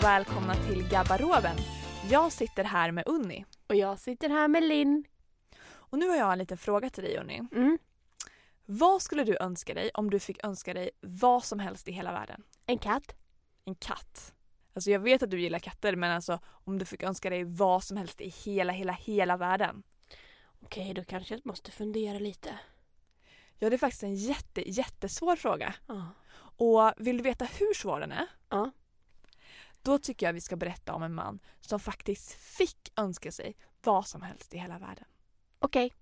Och välkomna till Gabbaroven. Jag sitter här med Unni. Och jag sitter här med Linn. Och nu har jag en liten fråga till dig Unni. Mm. Vad skulle du önska dig om du fick önska dig vad som helst i hela världen? En katt. En katt. Alltså jag vet att du gillar katter men alltså om du fick önska dig vad som helst i hela, hela, hela världen. Okej, då kanske jag måste fundera lite. Ja det är faktiskt en jätte, jättesvår fråga. Ja. Och vill du veta hur svår den är? Ja. Då tycker jag vi ska berätta om en man som faktiskt fick önska sig vad som helst i hela världen. Okej.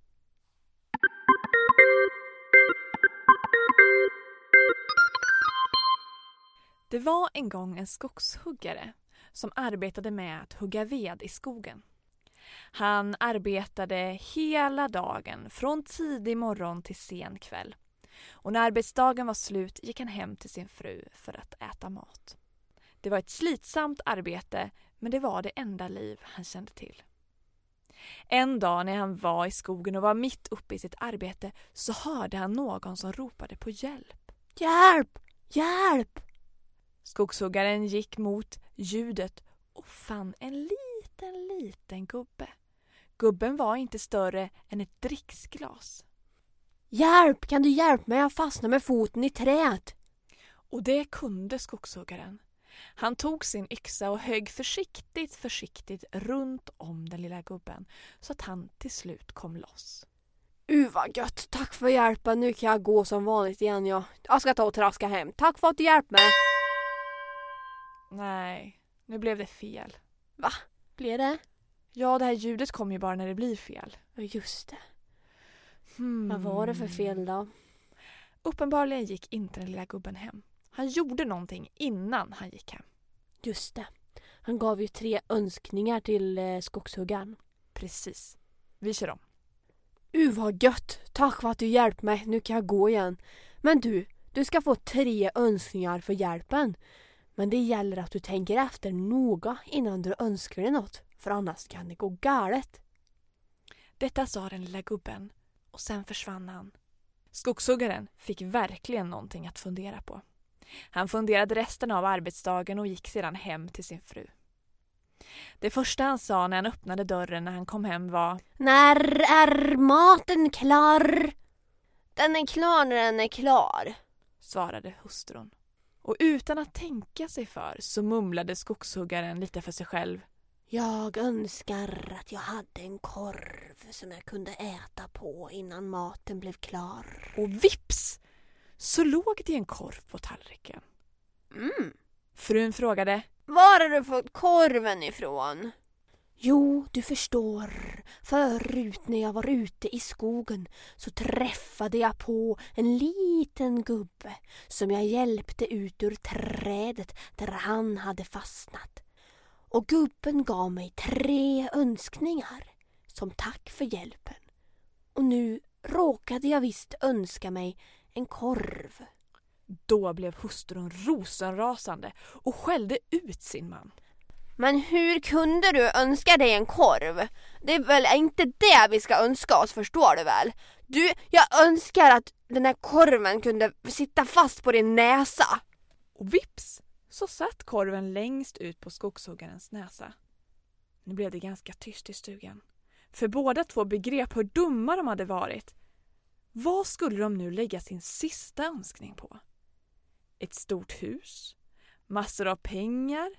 Det var en gång en skogshuggare som arbetade med att hugga ved i skogen. Han arbetade hela dagen, från tidig morgon till sen kväll. Och när arbetsdagen var slut gick han hem till sin fru för att äta mat. Det var ett slitsamt arbete, men det var det enda liv han kände till. En dag när han var i skogen och var mitt uppe i sitt arbete så hörde han någon som ropade på hjälp. Hjälp! Hjälp! Skogshuggaren gick mot ljudet och fann en liten, liten gubbe. Gubben var inte större än ett dricksglas. Hjälp! Kan du hjälpa mig? Jag fastnar med foten i träet. Och det kunde skogshuggaren. Han tog sin yxa och högg försiktigt, försiktigt runt om den lilla gubben så att han till slut kom loss. Uh vad gött! Tack för hjälpen. Nu kan jag gå som vanligt igen jag. Jag ska ta och traska hem. Tack för att du hjälpte mig. Nej, nu blev det fel. Blir det? Ja, det här ljudet kommer ju bara när det blir fel. Ja just det. Hmm. Vad var det för fel då? Uppenbarligen gick inte den lilla gubben hem. Han gjorde någonting innan han gick hem. Just det. Han gav ju tre önskningar till eh, skogshuggaren. Precis. Vi kör om. Uh vad gött! Tack för att du hjälpte mig. Nu kan jag gå igen. Men du, du ska få tre önskningar för hjälpen. Men det gäller att du tänker efter noga innan du önskar dig något. För annars kan det gå galet. Detta sa den lilla gubben och sen försvann han. Skogshuggaren fick verkligen någonting att fundera på. Han funderade resten av arbetsdagen och gick sedan hem till sin fru. Det första han sa när han öppnade dörren när han kom hem var När är maten klar? Den är klar när den är klar. svarade hustrun. Och utan att tänka sig för så mumlade skogshuggaren lite för sig själv. Jag önskar att jag hade en korv som jag kunde äta på innan maten blev klar. Och vips så låg det en korv på tallriken. Mm. Frun frågade Var har du fått korven ifrån? Jo, du förstår. Förut när jag var ute i skogen så träffade jag på en liten gubbe som jag hjälpte ut ur trädet där han hade fastnat. Och gubben gav mig tre önskningar som tack för hjälpen. Och nu råkade jag visst önska mig en korv. Då blev hustrun rosenrasande och skällde ut sin man. Men hur kunde du önska dig en korv? Det är väl inte det vi ska önska oss, förstår du väl? Du, jag önskar att den här korven kunde sitta fast på din näsa. Och vips så satt korven längst ut på skogshuggarens näsa. Nu blev det ganska tyst i stugan. För båda två begrep hur dumma de hade varit. Vad skulle de nu lägga sin sista önskning på? Ett stort hus? Massor av pengar?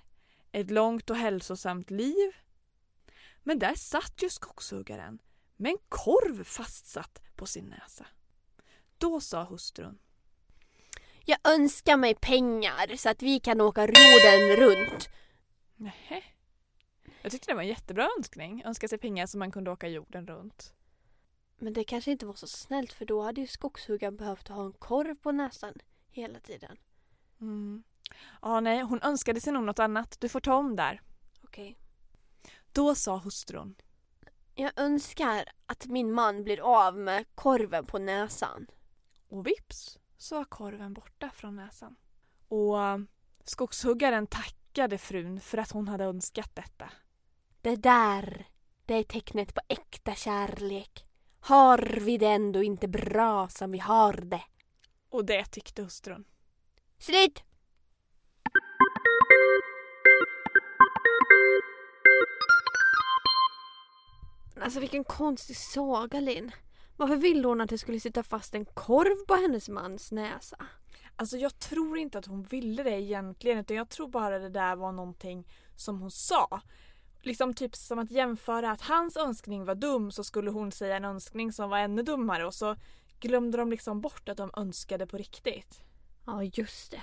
Ett långt och hälsosamt liv? Men där satt ju skogshuggaren med en korv fastsatt på sin näsa. Då sa hustrun Jag önskar mig pengar så att vi kan åka jorden runt. Nähä. Jag tyckte det var en jättebra önskning. Önska sig pengar så man kunde åka jorden runt. Men det kanske inte var så snällt för då hade ju skogshuggaren behövt ha en korv på näsan hela tiden. Mm. Ja, nej, hon önskade sig nog något annat. Du får ta om där. Okej. Då sa hustrun. Jag önskar att min man blir av med korven på näsan. Och vips så var korven borta från näsan. Och eh, skogshuggaren tackade frun för att hon hade önskat detta. Det där, det är tecknet på äkta kärlek. Har vi det ändå inte bra som vi har det? Och det tyckte hustrun. Slut! Alltså vilken konstig saga Linn. Varför ville hon att det skulle sitta fast en korv på hennes mans näsa? Alltså jag tror inte att hon ville det egentligen utan jag tror bara det där var någonting som hon sa. Liksom typ som att jämföra att hans önskning var dum så skulle hon säga en önskning som var ännu dummare och så glömde de liksom bort att de önskade på riktigt. Ja, just det.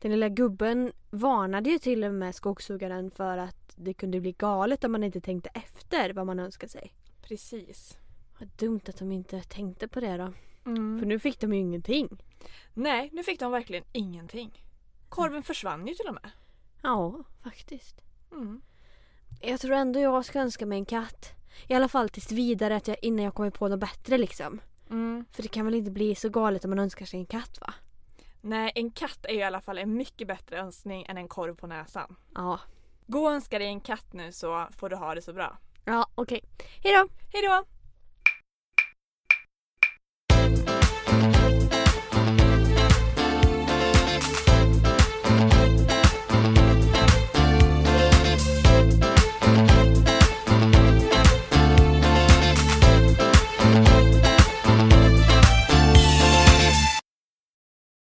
Den lilla gubben varnade ju till och med skogshuggaren för att det kunde bli galet om man inte tänkte efter vad man önskade sig. Precis. Vad dumt att de inte tänkte på det då. Mm. För nu fick de ju ingenting. Nej, nu fick de verkligen ingenting. Korven försvann ju till och med. Ja, faktiskt. Mm. Jag tror ändå jag ska önska mig en katt. I alla fall tills vidare att jag, innan jag kommer på något bättre liksom. Mm. För det kan väl inte bli så galet om man önskar sig en katt va? Nej, en katt är ju i alla fall en mycket bättre önskning än en korv på näsan. Ja. Gå och önska dig en katt nu så får du ha det så bra. Ja, okej. Hejdå! Hej då!